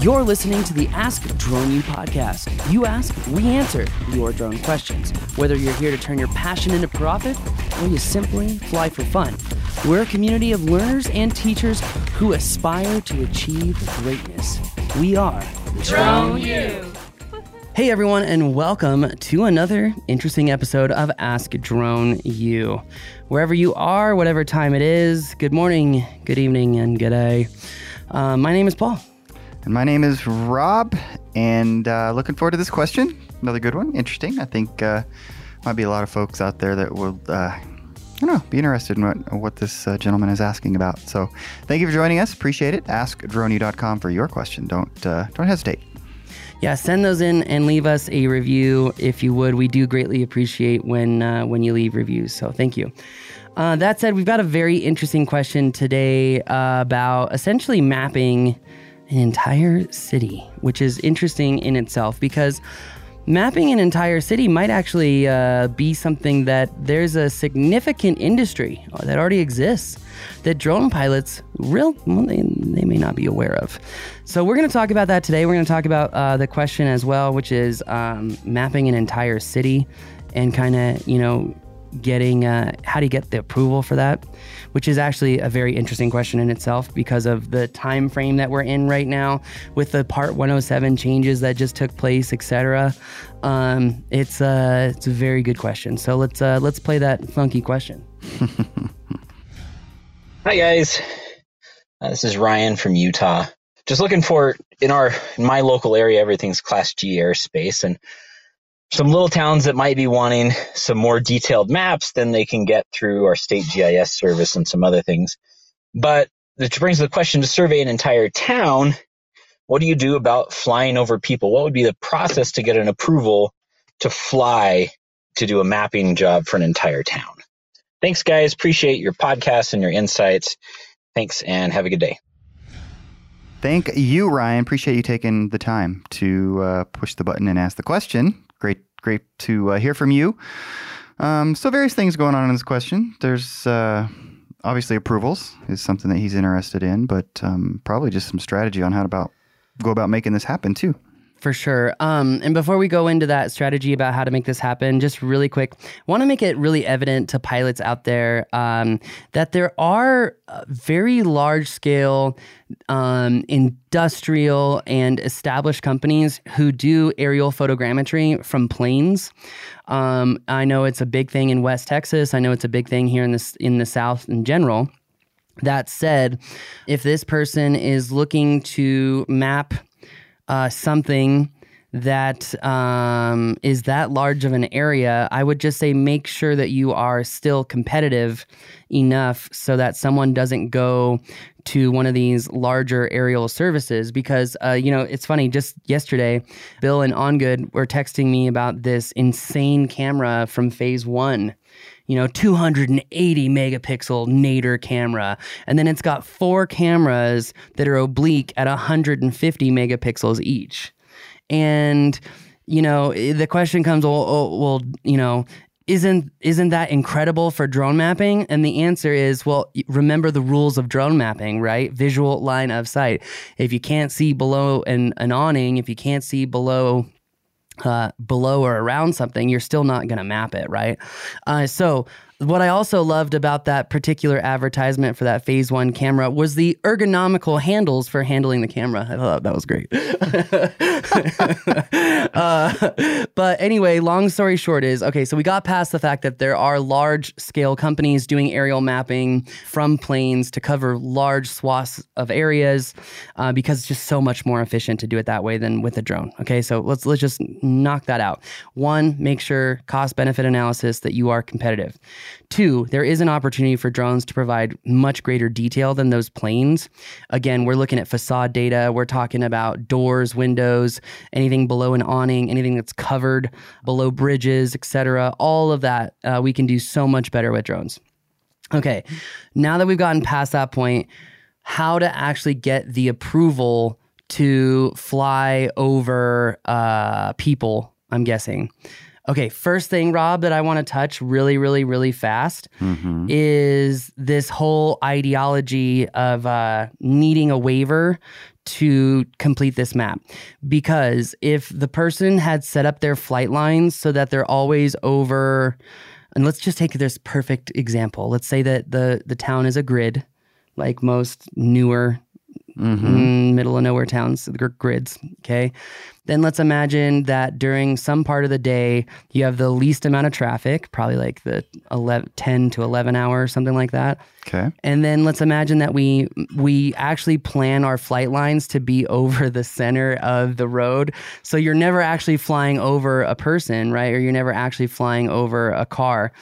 You're listening to the Ask Drone U podcast. You ask, we answer your drone questions. Whether you're here to turn your passion into profit or you simply fly for fun, we're a community of learners and teachers who aspire to achieve greatness. We are Drone U. Hey everyone, and welcome to another interesting episode of Ask Drone U. Wherever you are, whatever time it is, good morning, good evening, and good day. Uh, my name is Paul. And my name is Rob, and uh, looking forward to this question. Another good one, interesting. I think uh, might be a lot of folks out there that will, uh, I don't know, be interested in what, what this uh, gentleman is asking about. So, thank you for joining us. Appreciate it. AskDroneu.com for your question. Don't uh, don't hesitate. Yeah, send those in and leave us a review if you would. We do greatly appreciate when uh, when you leave reviews. So thank you. Uh, that said, we've got a very interesting question today uh, about essentially mapping an entire city, which is interesting in itself because mapping an entire city might actually uh, be something that there's a significant industry that already exists that drone pilots real well, they, they may not be aware of. So we're going to talk about that today. We're going to talk about uh, the question as well, which is um, mapping an entire city and kind of you know getting uh, how do you get the approval for that? Which is actually a very interesting question in itself because of the time frame that we're in right now with the part 107 changes that just took place etc um, it's, uh, it's a very good question. So let's uh, let's play that funky question. Hi guys. Uh, this is ryan from utah. Just looking for in our in my local area everything's class g airspace and some little towns that might be wanting some more detailed maps than they can get through our state GIS service and some other things. But which brings the question to survey an entire town. What do you do about flying over people? What would be the process to get an approval to fly to do a mapping job for an entire town? Thanks, guys. Appreciate your podcast and your insights. Thanks, and have a good day. Thank you, Ryan. Appreciate you taking the time to uh, push the button and ask the question. Great, great to uh, hear from you. Um, so, various things going on in this question. There's uh, obviously approvals is something that he's interested in, but um, probably just some strategy on how to about go about making this happen too. For sure. Um, and before we go into that strategy about how to make this happen, just really quick, want to make it really evident to pilots out there um, that there are uh, very large scale um, industrial and established companies who do aerial photogrammetry from planes. Um, I know it's a big thing in West Texas. I know it's a big thing here in the in the South in general. That said, if this person is looking to map uh, something that um, is that large of an area, I would just say make sure that you are still competitive enough so that someone doesn't go to one of these larger aerial services because uh, you know it's funny just yesterday bill and ongood were texting me about this insane camera from phase one you know 280 megapixel nadir camera. And then it's got four cameras that are oblique at 150 megapixels each. And you know the question comes well, oh, well you know isn't isn't that incredible for drone mapping? And the answer is well remember the rules of drone mapping right? Visual line of sight. If you can't see below an, an awning if you can't see below uh, below or around something, you're still not going to map it, right? Uh, so, what I also loved about that particular advertisement for that phase one camera was the ergonomical handles for handling the camera. I thought that was great. uh, but anyway, long story short is okay, so we got past the fact that there are large scale companies doing aerial mapping from planes to cover large swaths of areas uh, because it's just so much more efficient to do it that way than with a drone. Okay, so let's, let's just knock that out. One, make sure cost benefit analysis that you are competitive. Two, there is an opportunity for drones to provide much greater detail than those planes. Again, we're looking at facade data. We're talking about doors, windows, anything below an awning, anything that's covered below bridges, etc. All of that uh, we can do so much better with drones. Okay, now that we've gotten past that point, how to actually get the approval to fly over uh, people? I'm guessing. Okay, first thing, Rob, that I want to touch really, really, really fast Mm-hmm. is this whole ideology of uh, needing a waiver to complete this map. Because if the person had set up their flight lines so that they're always over and let's just take this perfect example. Let's say that the the town is a grid like most newer mm, middle of nowhere towns gr- grids okay then let's imagine that during some part of the day you have the least amount of traffic probably like the 11, 10 to 11 hour or something like that Okay. and then let's imagine that we we actually plan our flight lines to be over the center of the road. So you're never actually flying over a person, right? Or you're never actually flying over a car.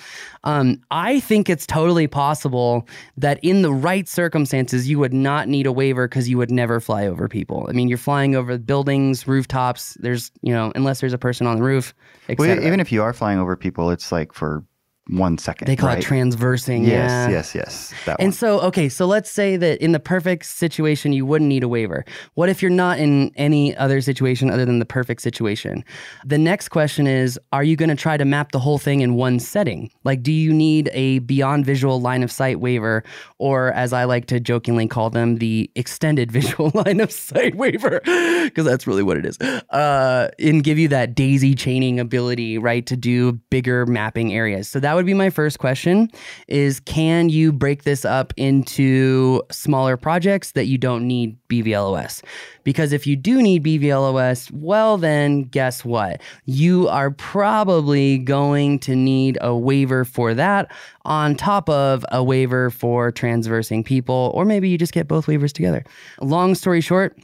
Um, I think it's totally possible that in the right circumstances, you would not need a waiver because you would never fly over people. I mean, you're flying over buildings, rooftops. There's, you know, unless there's a person on the roof, Well, even if you are flying over people, it's like for one second. they call right? it transversing. Yes, yeah. yes, yes. That And one. so, okay, so let's say that in the perfect situation, you wouldn't need a waiver. What if you're not in any other situation other than the perfect situation? The next question is Are you going to try to map the whole thing in one setting? Like, do you need a beyond visual line of sight waiver, or as I like to jokingly call them, the extended visual line of sight waiver? Because that's really what it is. Uh, and give you that daisy chaining ability, right, to do bigger mapping areas. So that would be my first question is can you break this up into smaller projects that you don't need BVLOS? Because if you do need BVLOS, well then guess what? You are probably going to need a waiver for that on top of a waiver for transversing people or maybe you just get both waivers together. Long story short,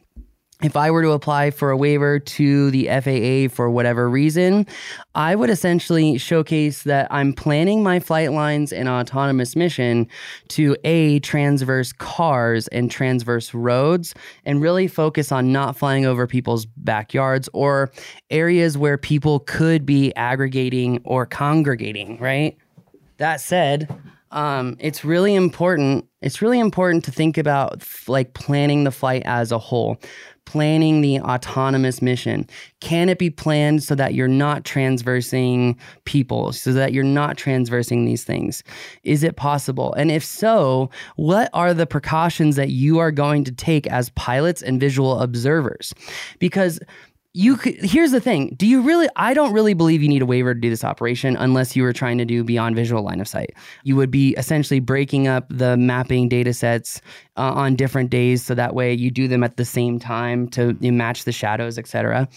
if I were to apply for a waiver to the FAA for whatever reason, I would essentially showcase that I'm planning my flight lines and autonomous mission to A, transverse cars and transverse roads, and really focus on not flying over people's backyards or areas where people could be aggregating or congregating, right? That said, um, it's really important. It's really important to think about f- like planning the flight as a whole, planning the autonomous mission. Can it be planned so that you're not transversing people, so that you're not transversing these things? Is it possible? And if so, what are the precautions that you are going to take as pilots and visual observers? Because you could, here's the thing. Do you really i don't really believe you need a waiver to do this operation unless you were trying to do beyond visual line of sight. You would be essentially breaking up the mapping data sets uh, on different days so that way you do them at the same time to match the shadows etc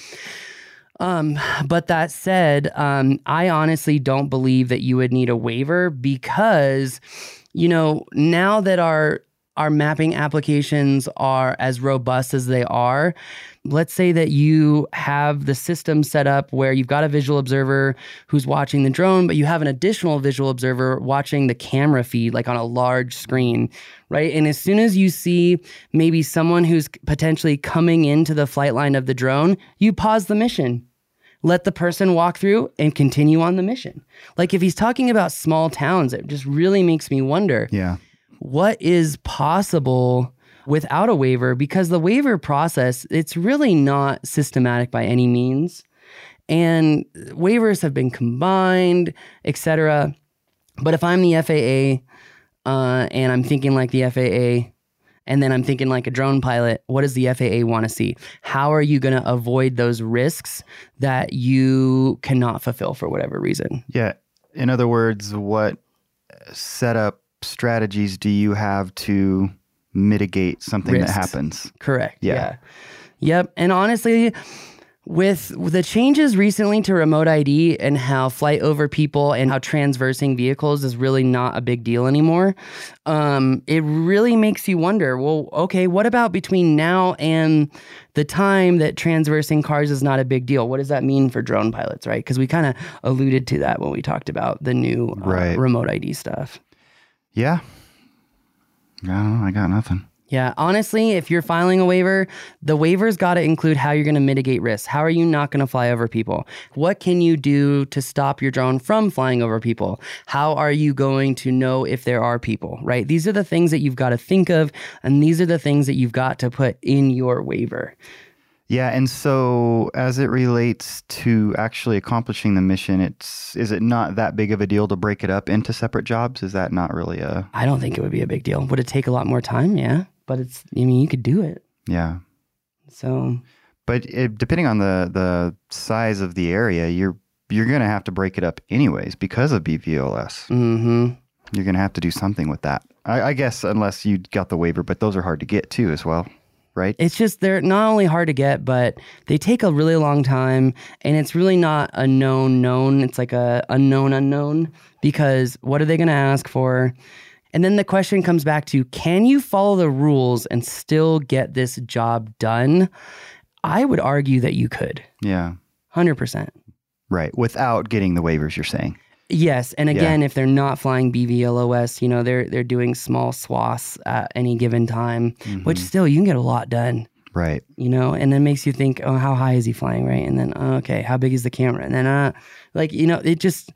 um, but that said, um, I honestly don't believe that you would need a waiver because, you know, now that our our mapping applications are as robust as they are, let's say that you have the system set up where you've got a visual observer who's watching the drone, but you have an additional visual observer watching the camera feed, like on a large screen, right? And as soon as you see maybe someone who's potentially coming into the flight line of the drone, you pause the mission let the person walk through and continue on the mission. Like if he's talking about small towns, it just really makes me wonder yeah. what is possible without a waiver because the waiver process it's really not systematic by any means. And waivers have been combined etc but if i'm the faa uh, and i'm thinking like the faa and then i'm thinking like a drone pilot what does the faa want to see? How are you going to avoid those risks that you cannot fulfill for whatever reason? Yeah. In other words, what setup strategies do you have to mitigate something Risks. that happens? Correct. Yeah. Yeah. Yep. And honestly, with with the changes recently to remote ID and how flight over people and how transversing vehicles is really not a big deal anymore, um, it really makes you wonder. Well, okay, what about between now and the time that transversing cars is not a big deal? What does that mean for drone pilots, right? Because we kind of alluded to that when we talked about the new uh, Right. remote ID stuff. Yeah. I don't know. I got nothing. Yeah, honestly, if you're filing a waiver, the waiver's got to include how you're going to mitigate risks. How are you not going to fly over people? What can you do to stop your drone from flying over people? How are you going to know if there are people, right? These are the things that you've got to think of, and these are the things that you've got to put in your waiver. Yeah, and so as it relates to actually accomplishing the mission, it's is it not that big of a deal to break it up into separate jobs? Is that not really a I don't think it would be a big deal. Would it take a lot more time? Yeah, but it's, I mean, you could do it. yeah? So But it, depending on the the size of the area, you're you're going to have to break it up anyways because of BVLOS. hmm You're going to have to do something with that. I, I guess unless you got the waiver, but those are hard to get too as well, right? it's just they're not only hard to get, but they take a really long time, and it's really not a known known. It's like a unknown unknown because what are they going to ask for? And then the question comes back to can you follow the rules and still get this job done? I would argue that you could. yeah. 100%. Right. Without getting the waivers, you're saying. Yes, and again, if they're not flying BVLOS, you know they're they're doing small swaths at any given time, which still you can get a lot done. Right. You know, and then makes you think, oh, how high is he flying, right? And then, oh, okay, how big is the camera? And then, uh, like you know, it just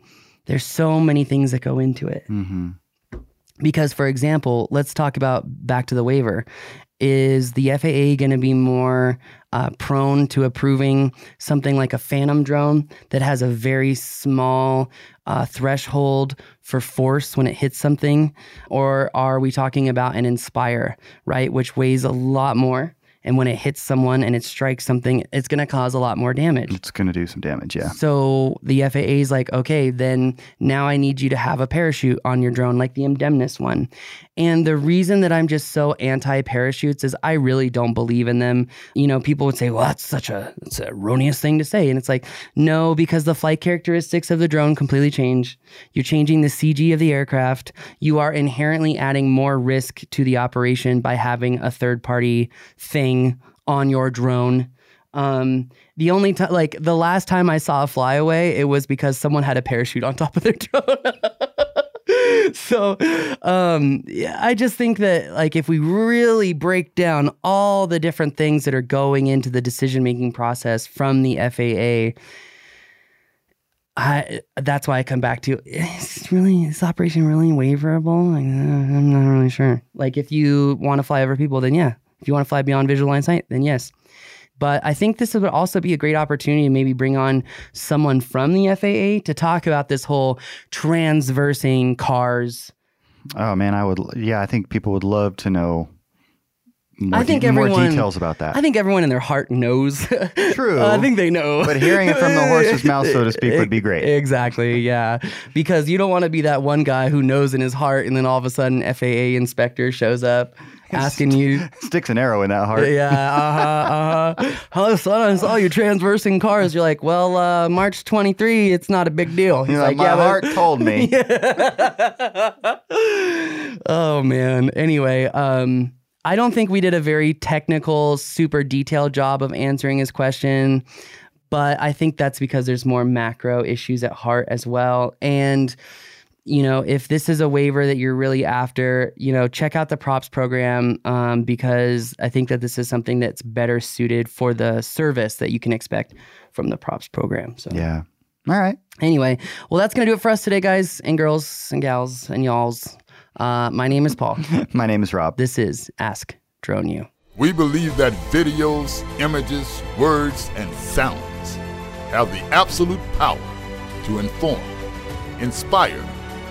there's so many things that go into it. Mm-hmm. Because, for example, let's talk about back to the waiver. Is the FAA going to be more uh, prone to approving something like a Phantom drone that has a very small uh, threshold for force when it hits something? Or are we talking about an Inspire, right, which weighs a lot more? And when it hits someone and it strikes something, it's going to cause a lot more damage. It's going to do some damage. Yeah. So the FAA is like, okay, then now I need you to have a parachute on your drone, like the Indemnis one. And the reason that I'm just so anti parachutes is I really don't believe in them. You know, people would say, well, that's such a, it's an erroneous thing to say. And it's like, no, because the flight characteristics of the drone completely change. You're changing the CG of the aircraft. You are inherently adding more risk to the operation by having a third party thing on your drone. Um, the only time, like the last time I saw a flyaway, it was because someone had a parachute on top of their drone. so, um, I just think that like if we really break down all the different things that are going into the decision making process from the FAA, I that's why I come back to is really is operation really waiverable? Like, uh, I'm not really sure. Like if you want to fly over people, then yeah. If you want to fly beyond visual line sight, then yes. But I think this would also be a great opportunity to maybe bring on someone from the FAA to talk about this whole transversing cars. Oh man, I would. Yeah, I think people would love to know. More I think de- more everyone- details about that. I think everyone in their heart knows. True. I think they know. But hearing it from the horse's mouth, so to speak, would be great. Exactly. Yeah. Because you don't want to be that one guy who knows in his heart, and then all of a sudden, FAA inspector shows up asking you. Sticks an arrow in that heart. Yeah, uh huh, uh huh. A sudden, I saw you transversing cars. You're like, well, uh, March 23, it's not a big deal. He's You're like, my yeah, but- heart told me. oh man. Anyway, um, I don't think we did a very technical, super detailed job of answering his question, but I think that's because there's more macro issues at heart as well. And you know, if this is a waiver that you're really after, you know, check out the props program um, because I think that this is something that's better suited for the service that you can expect from the props program. So Yeah. All right. Anyway, well, that's going to do it for us today, guys and girls and gals and y'alls. Uh, my name is Paul. My name is Rob. This is Ask Drone U. We believe that videos, images, words, and sounds have the absolute power to inform, inspire,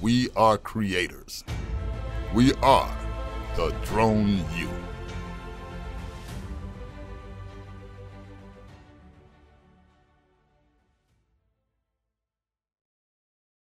We are creators. We are the Drone U.